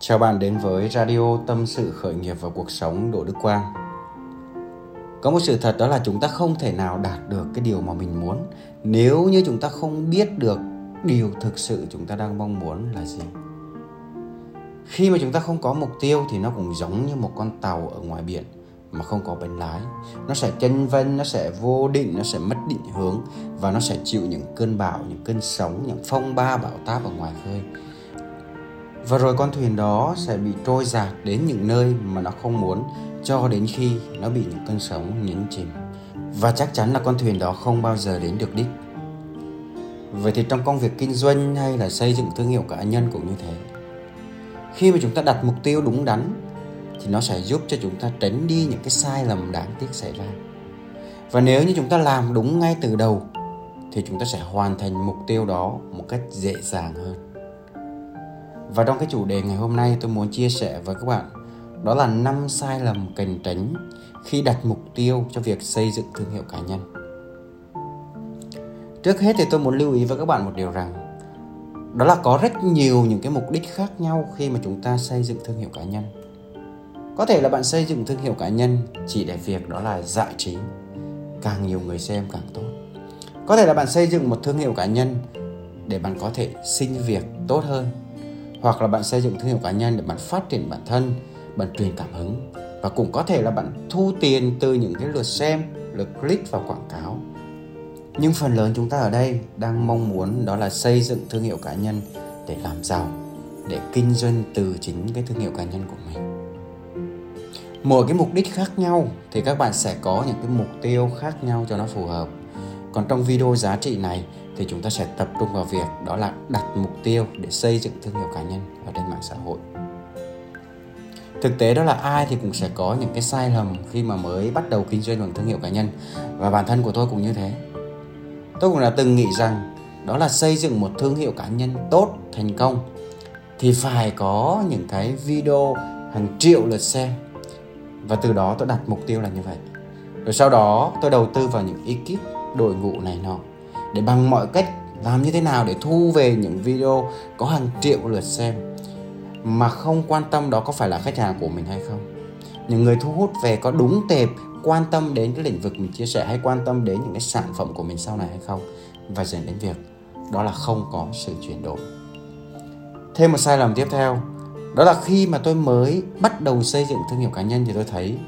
Chào bạn đến với Radio Tâm sự khởi nghiệp và cuộc sống Đỗ Đức Quang. Có một sự thật đó là chúng ta không thể nào đạt được cái điều mà mình muốn nếu như chúng ta không biết được điều thực sự chúng ta đang mong muốn là gì. Khi mà chúng ta không có mục tiêu thì nó cũng giống như một con tàu ở ngoài biển mà không có bánh lái. Nó sẽ chân vân, nó sẽ vô định, nó sẽ mất định hướng và nó sẽ chịu những cơn bão, những cơn sóng, những phong ba bão táp ở ngoài khơi và rồi con thuyền đó sẽ bị trôi dạt đến những nơi mà nó không muốn, cho đến khi nó bị những cơn sóng nhấn chìm. Và chắc chắn là con thuyền đó không bao giờ đến được đích. Vậy thì trong công việc kinh doanh hay là xây dựng thương hiệu cá nhân cũng như thế, khi mà chúng ta đặt mục tiêu đúng đắn, thì nó sẽ giúp cho chúng ta tránh đi những cái sai lầm đáng tiếc xảy ra. Và nếu như chúng ta làm đúng ngay từ đầu, thì chúng ta sẽ hoàn thành mục tiêu đó một cách dễ dàng hơn và trong cái chủ đề ngày hôm nay tôi muốn chia sẻ với các bạn đó là năm sai lầm cần tránh khi đặt mục tiêu cho việc xây dựng thương hiệu cá nhân. Trước hết thì tôi muốn lưu ý với các bạn một điều rằng đó là có rất nhiều những cái mục đích khác nhau khi mà chúng ta xây dựng thương hiệu cá nhân. Có thể là bạn xây dựng thương hiệu cá nhân chỉ để việc đó là giải trí, càng nhiều người xem càng tốt. Có thể là bạn xây dựng một thương hiệu cá nhân để bạn có thể xin việc tốt hơn hoặc là bạn xây dựng thương hiệu cá nhân để bạn phát triển bản thân, bạn truyền cảm hứng. Và cũng có thể là bạn thu tiền từ những cái lượt xem, lượt click vào quảng cáo. Nhưng phần lớn chúng ta ở đây đang mong muốn đó là xây dựng thương hiệu cá nhân để làm giàu, để kinh doanh từ chính cái thương hiệu cá nhân của mình. Mỗi cái mục đích khác nhau thì các bạn sẽ có những cái mục tiêu khác nhau cho nó phù hợp. Còn trong video giá trị này thì chúng ta sẽ tập trung vào việc đó là đặt mục tiêu để xây dựng thương hiệu cá nhân ở trên mạng xã hội. Thực tế đó là ai thì cũng sẽ có những cái sai lầm khi mà mới bắt đầu kinh doanh bằng thương hiệu cá nhân, và bản thân của tôi cũng như thế. Tôi cũng đã từng nghĩ rằng đó là xây dựng một thương hiệu cá nhân tốt, thành công thì phải có những cái video, hàng triệu lượt xem. Và từ đó tôi đặt mục tiêu là như vậy. Rồi sau đó tôi đầu tư vào những ekip đội ngũ này nọ để bằng mọi cách làm như thế nào để thu về những video có hàng triệu lượt xem. Mà không quan tâm đó có phải là khách hàng của mình hay không. Những người thu hút về có đúng tệp quan tâm đến cái lĩnh vực mình chia sẻ hay quan tâm đến những cái sản phẩm của mình sau này hay không? Và dẫn đến việc đó là không có sự chuyển đổi. Thêm một sai lầm tiếp theo, đó là khi mà tôi mới bắt đầu xây dựng thương hiệu cá nhân thì tôi thấy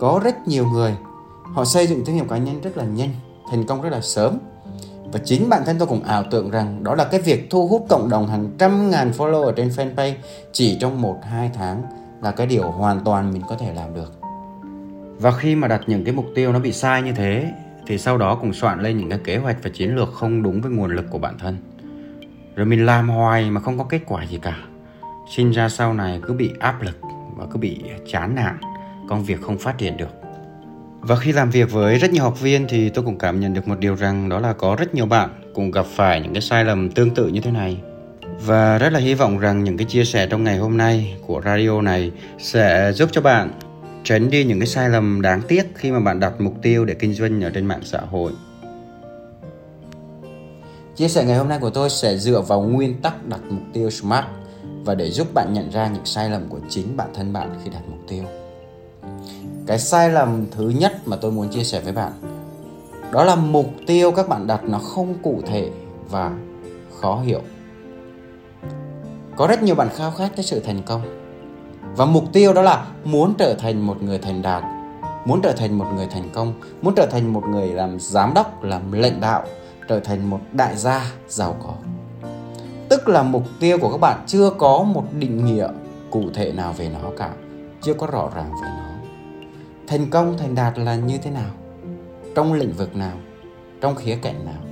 có rất nhiều người họ xây dựng thương hiệu cá nhân rất là nhanh, thành công rất là sớm và chính bản thân tôi cũng ảo tưởng rằng đó là cái việc thu hút cộng đồng hàng trăm ngàn follow ở trên fanpage chỉ trong 1-2 tháng là cái điều hoàn toàn mình có thể làm được. Và khi mà đặt những cái mục tiêu nó bị sai như thế thì sau đó cũng soạn lên những cái kế hoạch và chiến lược không đúng với nguồn lực của bản thân. Rồi mình làm hoài mà không có kết quả gì cả. Sinh ra sau này cứ bị áp lực và cứ bị chán nản, công việc không phát triển được. Và khi làm việc với rất nhiều học viên thì tôi cũng cảm nhận được một điều rằng đó là có rất nhiều bạn cũng gặp phải những cái sai lầm tương tự như thế này. Và rất là hy vọng rằng những cái chia sẻ trong ngày hôm nay của radio này sẽ giúp cho bạn tránh đi những cái sai lầm đáng tiếc khi mà bạn đặt mục tiêu để kinh doanh ở trên mạng xã hội. Chia sẻ ngày hôm nay của tôi sẽ dựa vào nguyên tắc đặt mục tiêu SMART và để giúp bạn nhận ra những sai lầm của chính bản thân bạn khi đặt mục tiêu cái sai lầm thứ nhất mà tôi muốn chia sẻ với bạn, đó là mục tiêu các bạn đặt nó không cụ thể và khó hiểu. Có rất nhiều bạn khao khát cái sự thành công. Và mục tiêu đó là muốn trở thành một người thành đạt, muốn trở thành một người thành công, muốn trở thành một người làm giám đốc, làm lãnh đạo, trở thành một đại gia giàu có. Tức là mục tiêu của các bạn chưa có một định nghĩa cụ thể nào về nó cả, chưa có rõ ràng về nó thành công, thành đạt là như thế nào? Trong lĩnh vực nào? Trong khía cạnh nào?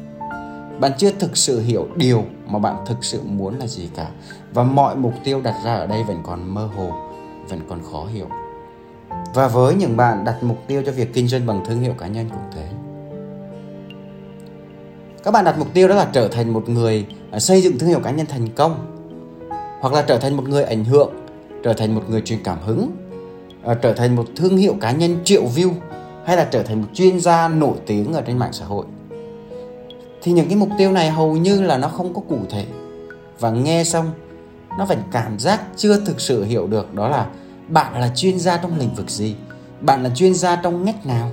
Bạn chưa thực sự hiểu điều mà bạn thực sự muốn là gì cả. Và mọi mục tiêu đặt ra ở đây vẫn còn mơ hồ, vẫn còn khó hiểu. Và với những bạn đặt mục tiêu cho việc kinh doanh bằng thương hiệu cá nhân cũng thế. Các bạn đặt mục tiêu đó là trở thành một người à, xây dựng thương hiệu cá nhân thành công. Hoặc là trở thành một người ảnh hưởng, trở thành một người truyền cảm hứng. À, trở thành một thương hiệu cá nhân triệu view hay là trở thành một chuyên gia nổi tiếng ở trên mạng xã hội. Thì những cái mục tiêu này hầu như là nó không có cụ thể. Và nghe xong, nó vẫn cảm giác chưa thực sự hiểu được đó là bạn là chuyên gia trong lĩnh vực gì, bạn là chuyên gia trong ngách nào,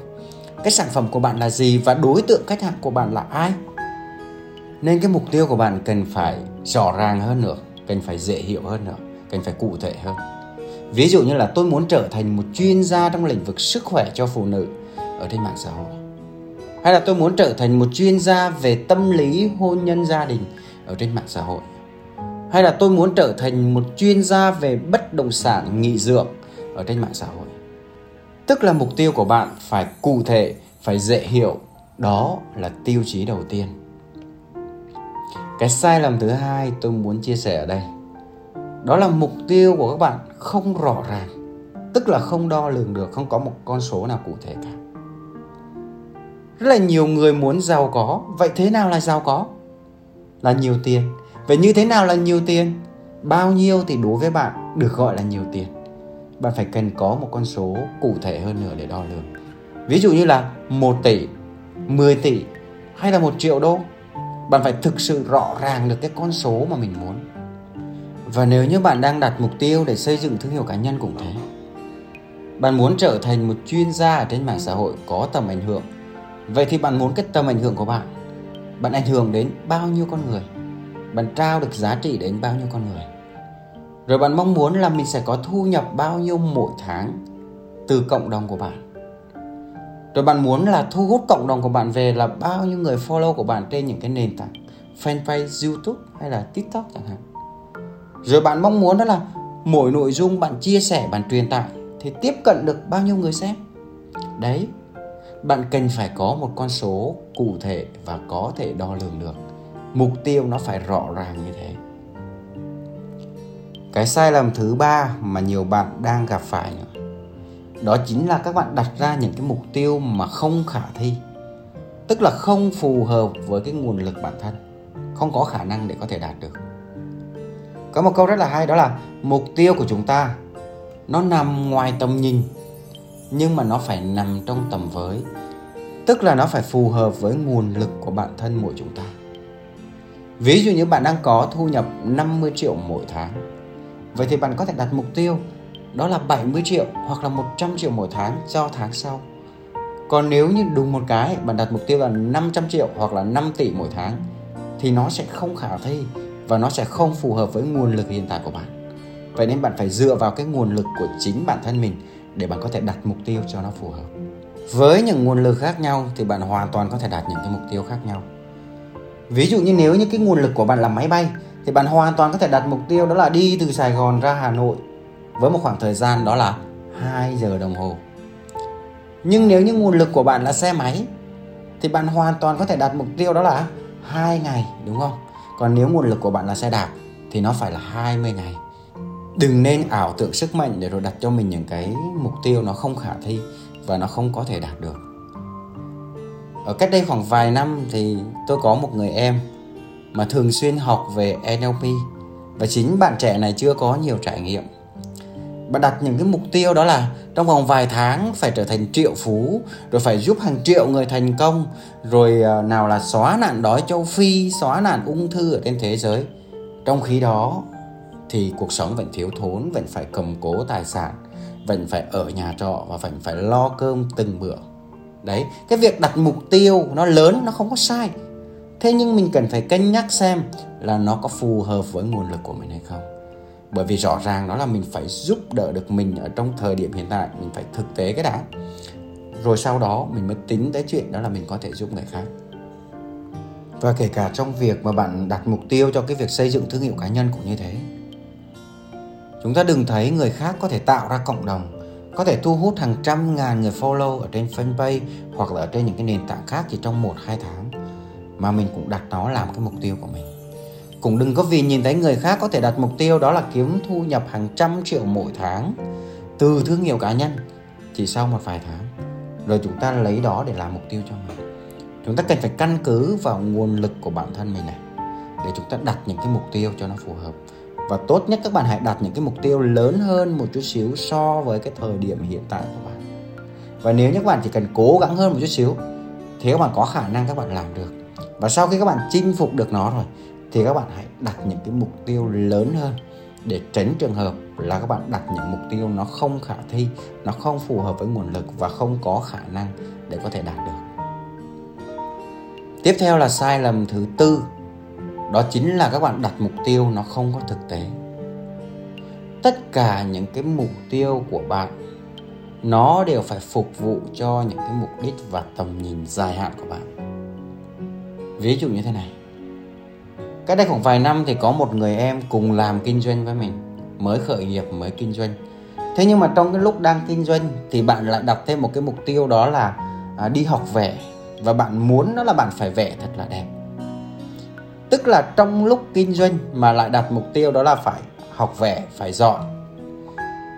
cái sản phẩm của bạn là gì và đối tượng khách hàng của bạn là ai. Nên cái mục tiêu của bạn cần phải rõ ràng hơn nữa, cần phải dễ hiểu hơn nữa, cần phải cụ thể hơn ví dụ như là tôi muốn trở thành một chuyên gia trong lĩnh vực sức khỏe cho phụ nữ ở trên mạng xã hội. Hay là tôi muốn trở thành một chuyên gia về tâm lý hôn nhân gia đình ở trên mạng xã hội. Hay là tôi muốn trở thành một chuyên gia về bất động sản nghỉ dưỡng ở trên mạng xã hội. Tức là mục tiêu của bạn phải cụ thể, phải dễ hiểu. Đó là tiêu chí đầu tiên. Cái sai lầm thứ hai tôi muốn chia sẻ ở đây đó là mục tiêu của các bạn, không rõ ràng. Tức là không đo lường được, không có một con số nào cụ thể cả. Rất là nhiều người muốn giàu có. Vậy thế nào là giàu có? Là nhiều tiền. Vậy như thế nào là nhiều tiền? Bao nhiêu thì đối với bạn, được gọi là nhiều tiền. Bạn phải cần có một con số cụ thể hơn nữa để đo lường. Ví dụ như là 1 tỷ 10 tỷ hay là một triệu đô. Bạn phải thực sự rõ ràng được cái con số mà mình muốn và nếu như bạn đang đặt mục tiêu để xây dựng thương hiệu cá nhân cũng thế. Bạn muốn trở thành một chuyên gia ở trên mạng xã hội có tầm ảnh hưởng. Vậy thì bạn muốn cái tầm ảnh hưởng của bạn bạn ảnh hưởng đến bao nhiêu con người? Bạn trao được giá trị đến bao nhiêu con người? Rồi bạn mong muốn là mình sẽ có thu nhập bao nhiêu mỗi tháng từ cộng đồng của bạn? Rồi bạn muốn là thu hút cộng đồng của bạn về là bao nhiêu người follow của bạn trên những cái nền tảng fanpage youtube hay là tiktok chẳng hạn? Rồi bạn mong muốn đó là mỗi nội dung bạn chia sẻ, bạn truyền tải thì tiếp cận được bao nhiêu người xem? Đấy, bạn cần phải có một con số cụ thể và có thể đo lường được. Mục tiêu nó phải rõ ràng như thế. Cái sai lầm thứ ba mà nhiều bạn đang gặp phải nữa, đó chính là các bạn đặt ra những cái mục tiêu mà không khả thi. Tức là không phù hợp với cái nguồn lực bản thân. Không có khả năng để có thể đạt được có một câu rất là hay, đó là mục tiêu của chúng ta, nó nằm ngoài tầm nhìn, nhưng mà nó phải nằm trong tầm với. Tức là nó phải phù hợp với nguồn lực của bản thân mỗi chúng ta. Ví dụ như bạn đang có thu nhập 50 triệu mỗi tháng, vậy thì bạn có thể đặt mục tiêu đó là 70 triệu hoặc là 100 triệu mỗi tháng cho tháng sau. Còn nếu như đùng một cái bạn đặt mục tiêu là 500 triệu hoặc là 5 tỷ mỗi tháng, thì nó sẽ không khả thi và nó sẽ không phù hợp với nguồn lực hiện tại của bạn vậy nên bạn phải dựa vào cái nguồn lực của chính bản thân mình để bạn có thể đặt mục tiêu cho nó phù hợp với những nguồn lực khác nhau thì bạn hoàn toàn có thể đạt những cái mục tiêu khác nhau ví dụ như nếu như cái nguồn lực của bạn là máy bay, thì bạn hoàn toàn có thể đặt mục tiêu đó là đi từ Sài Gòn ra Hà Nội với một khoảng thời gian đó là 2 giờ đồng hồ. Nhưng nếu như nguồn lực của bạn là xe máy, thì bạn hoàn toàn có thể đặt mục tiêu đó là 2 ngày, đúng không? Còn nếu nguồn lực của bạn là xe đạp, thì nó phải là 20 ngày. Đừng nên ảo tưởng sức mạnh để rồi đặt cho mình những cái mục tiêu nó không khả thi và nó không có thể đạt được. Ở cách đây khoảng vài năm thì tôi có một người em mà thường xuyên học về NLP và chính bạn trẻ này chưa có nhiều trải nghiệm bạn đặt những cái mục tiêu đó là trong vòng vài tháng phải trở thành triệu phú, rồi phải giúp hàng triệu người thành công, rồi ờ, nào là xóa nạn đói châu phi, xóa nạn ung thư ở trên thế giới. Trong khi đó thì cuộc sống vẫn thiếu thốn, vẫn phải cầm cố tài sản, vẫn phải ở nhà trọ và vẫn phải lo cơm từng bữa. Đấy, cái việc đặt mục tiêu nó lớn, nó không có sai. Thế nhưng mình cần phải cân nhắc xem là nó có phù hợp với nguồn lực của mình hay không bởi vì rõ ràng đó là mình phải giúp đỡ được mình ở trong thời điểm hiện tại. Mình phải thực tế cái đã. Rồi sau đó mình mới tính tới chuyện đó là mình có thể giúp người khác. Và kể cả trong việc mà bạn đặt mục tiêu cho cái việc xây dựng thương hiệu cá nhân cũng như thế. Chúng ta đừng thấy người khác có thể tạo ra cộng đồng, có thể thu hút hàng trăm ngàn người follow ở trên fanpage hoặc là ở trên những cái nền tảng khác chỉ trong 1 2 tháng. Mà mình cũng đặt nó làm cái mục tiêu của mình cũng đừng có vì nhìn thấy người khác có thể đặt mục tiêu đó là kiếm thu nhập hàng trăm triệu mỗi tháng. Từ thương hiệu cá nhân, chỉ sau một vài tháng, rồi chúng ta lấy đó để làm mục tiêu cho mình. Chúng ta cần phải căn cứ vào nguồn lực của bản thân mình này, để chúng ta đặt những cái mục tiêu cho nó phù hợp. Và tốt nhất các bạn hãy đặt những cái mục tiêu lớn hơn một chút xíu so với cái thời điểm hiện tại của bạn. Và nếu như các bạn chỉ cần cố gắng hơn một chút xíu, thì các bạn có khả năng các bạn làm được. Và sau khi các bạn chinh phục được nó rồi thì các bạn hãy đặt những cái mục tiêu lớn hơn để tránh trường hợp là các bạn đặt những mục tiêu nó không khả thi, nó không phù hợp với nguồn lực và không có khả năng để có thể đạt được. Tiếp theo là sai lầm thứ tư, đó chính là các bạn đặt mục tiêu nó không có thực tế. Tất cả những cái mục tiêu của bạn, nó đều phải phục vụ cho những cái mục đích và tầm nhìn dài hạn của bạn. Ví dụ như thế này cách đây khoảng vài năm thì có một người em cùng làm kinh doanh với mình mới khởi nghiệp mới kinh doanh. Thế nhưng mà trong cái lúc đang kinh doanh thì bạn lại đặt thêm một cái mục tiêu đó là à, đi học vẽ. Và bạn muốn đó là bạn phải vẽ thật là đẹp. Tức là trong lúc kinh doanh mà lại đặt mục tiêu đó là phải học vẽ phải giỏi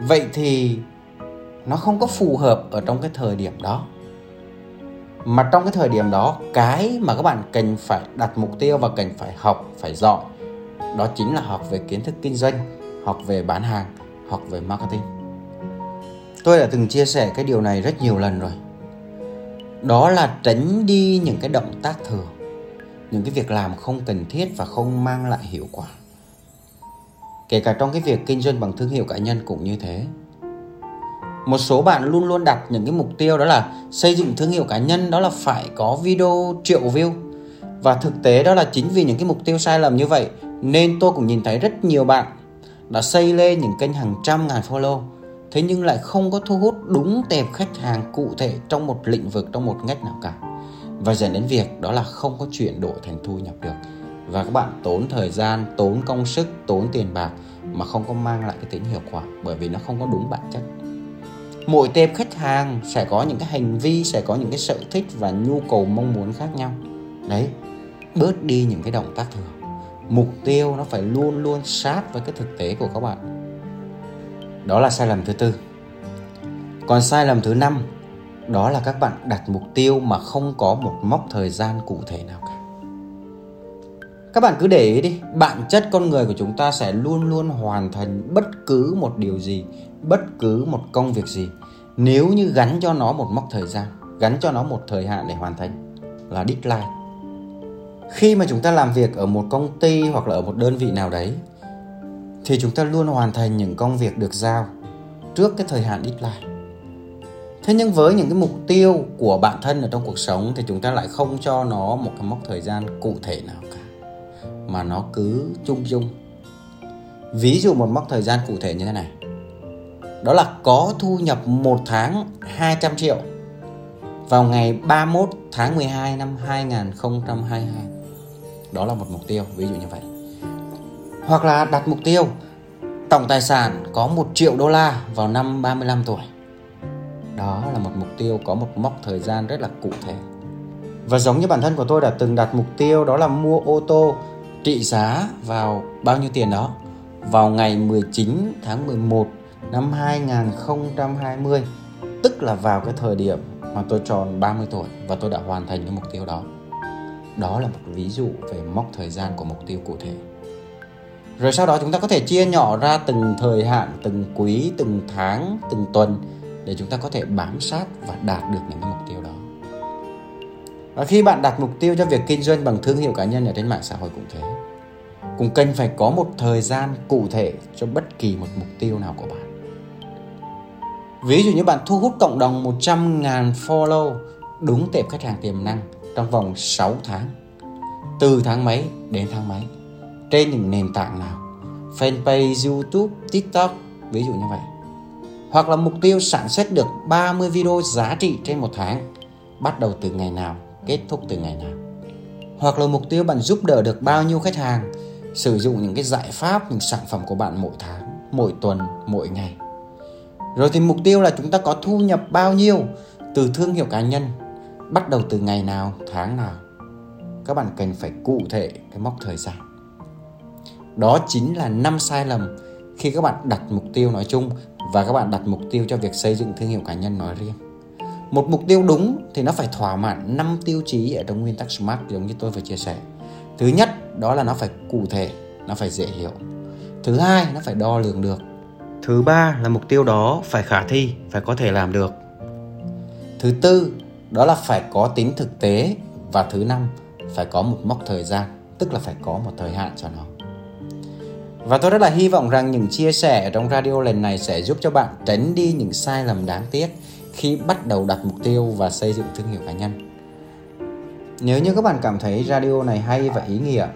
vậy thì nó không có phù hợp ở trong cái thời điểm đó mà trong cái thời điểm đó, cái mà các bạn cần phải đặt mục tiêu và cần phải học, phải giỏi, đó chính là học về kiến thức kinh doanh, học về bán hàng, học về marketing. Tôi đã từng chia sẻ cái điều này rất nhiều lần rồi. Đó là tránh đi những cái động tác thừa, những cái việc làm không cần thiết và không mang lại hiệu quả. Kể cả trong cái việc kinh doanh bằng thương hiệu cá nhân cũng như thế một số bạn luôn luôn đặt những cái mục tiêu đó là xây dựng thương hiệu cá nhân, đó là phải có video triệu view. Và thực tế đó là chính vì những cái mục tiêu sai lầm như vậy, nên tôi cũng nhìn thấy rất nhiều bạn đã xây lên những kênh hàng trăm ngàn follow, thế nhưng lại không có thu hút đúng tệp khách hàng cụ thể trong một lĩnh vực, trong một ngách nào cả. Và dẫn đến việc đó là không có chuyển đổi thành thu nhập được. Và các bạn tốn thời gian, tốn công sức, tốn tiền bạc mà không có mang lại cái tính hiệu quả bởi vì nó không có đúng bản chất mỗi tệp khách hàng sẽ có những cái hành vi, sẽ có những cái sở thích và nhu cầu mong muốn khác nhau. Đấy, bớt đi những cái động tác thừa. Mục tiêu nó phải luôn luôn sát với cái thực tế của các bạn. Đó là sai lầm thứ tư. Còn sai lầm thứ năm, đó là các bạn đặt mục tiêu mà không có một mốc thời gian cụ thể nào cả các bạn cứ để ý đi, bản chất con người của chúng ta sẽ luôn luôn hoàn thành bất cứ một điều gì, bất cứ một công việc gì, nếu như gắn cho nó một mốc thời gian, gắn cho nó một thời hạn để hoàn thành, là deadline. Khi mà chúng ta làm việc ở một công ty hoặc là ở một đơn vị nào đấy, thì chúng ta luôn hoàn thành những công việc được giao trước cái thời hạn deadline. Thế nhưng với những cái mục tiêu của bản thân ở trong cuộc sống thì chúng ta lại không cho nó một cái mốc thời gian cụ thể nào cả mà nó cứ chung chung. Ví dụ một mốc thời gian cụ thể như thế này. Đó là có thu nhập một tháng 200 triệu vào ngày 31 tháng 12 năm 2022 đó là một mục tiêu, ví dụ như vậy. Hoặc là đặt mục tiêu, tổng tài sản có 1 triệu đô la vào năm 35 tuổi. Đó là một mục tiêu, có một mốc thời gian rất là cụ thể. Và giống như bản thân của tôi đã từng đặt mục tiêu, đó là mua ô tô trị giá vào bao nhiêu tiền đó? Vào ngày 19 tháng 11 năm 2020 tức là vào cái thời điểm mà tôi tròn 30 tuổi và tôi đã hoàn thành cái mục tiêu đó. Đó là một ví dụ về mốc thời gian của mục tiêu cụ thể. Rồi sau đó chúng ta có thể chia nhỏ ra từng thời hạn, từng quý, từng tháng, từng tuần để chúng ta có thể bám sát và đạt được những cái mục tiêu đó. Và khi bạn đặt mục tiêu cho việc kinh doanh bằng thương hiệu cá nhân ở trên mạng xã hội cũng thế cũng cần phải có một thời gian cụ thể cho bất kỳ một mục tiêu nào của bạn. Ví dụ như bạn thu hút cộng đồng 100.000 follow đúng tệp khách hàng tiềm năng trong vòng 6 tháng. Từ tháng mấy đến tháng mấy. Trên những nền tảng nào? Fanpage, youtube, tiktok, ví dụ như vậy. Hoặc là mục tiêu sản xuất được 30 video giá trị trên một tháng, bắt đầu từ ngày nào, kết thúc từ ngày nào? Hoặc là mục tiêu bạn giúp đỡ được bao nhiêu khách hàng sử dụng những cái giải pháp, những sản phẩm của bạn mỗi tháng, mỗi tuần, mỗi ngày. Rồi thì mục tiêu là chúng ta có thu nhập bao nhiêu từ thương hiệu cá nhân, bắt đầu từ ngày nào, tháng nào. Các bạn cần phải cụ thể cái mốc thời gian. Đó chính là năm sai lầm khi các bạn đặt mục tiêu nói chung và các bạn đặt mục tiêu cho việc xây dựng thương hiệu cá nhân nói riêng. Một mục tiêu đúng thì nó phải thỏa mãn năm tiêu chí ở trong nguyên tắc SMART giống như tôi vừa chia sẻ thứ nhất đó là nó phải cụ thể nó phải dễ hiểu. Thứ hai nó phải đo lường được. Thứ ba là mục tiêu đó phải khả thi phải có thể làm được. Thứ tư đó là phải có tính thực tế. Và thứ năm phải có một mốc thời gian tức là phải có một thời hạn cho nó. Và tôi rất là hy vọng rằng những chia sẻ ở trong radio lần này sẽ giúp cho bạn tránh đi những sai lầm đáng tiếc khi bắt đầu đặt mục tiêu và xây dựng thương hiệu cá nhân. Nếu như các bạn cảm thấy radio này hay và ý nghĩa,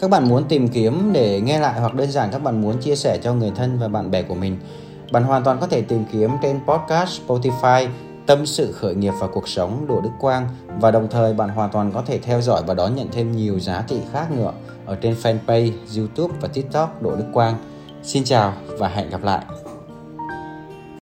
các bạn muốn tìm kiếm để nghe lại hoặc đơn giản các bạn muốn chia sẻ cho người thân và bạn bè của mình, bạn hoàn toàn có thể tìm kiếm trên podcast Spotify Tâm sự khởi nghiệp và cuộc sống Đỗ Đức Quang và đồng thời bạn hoàn toàn có thể theo dõi và đón nhận thêm nhiều giá trị khác nữa ở trên fanpage, YouTube và TikTok Đỗ Đức Quang. Xin chào và hẹn gặp lại.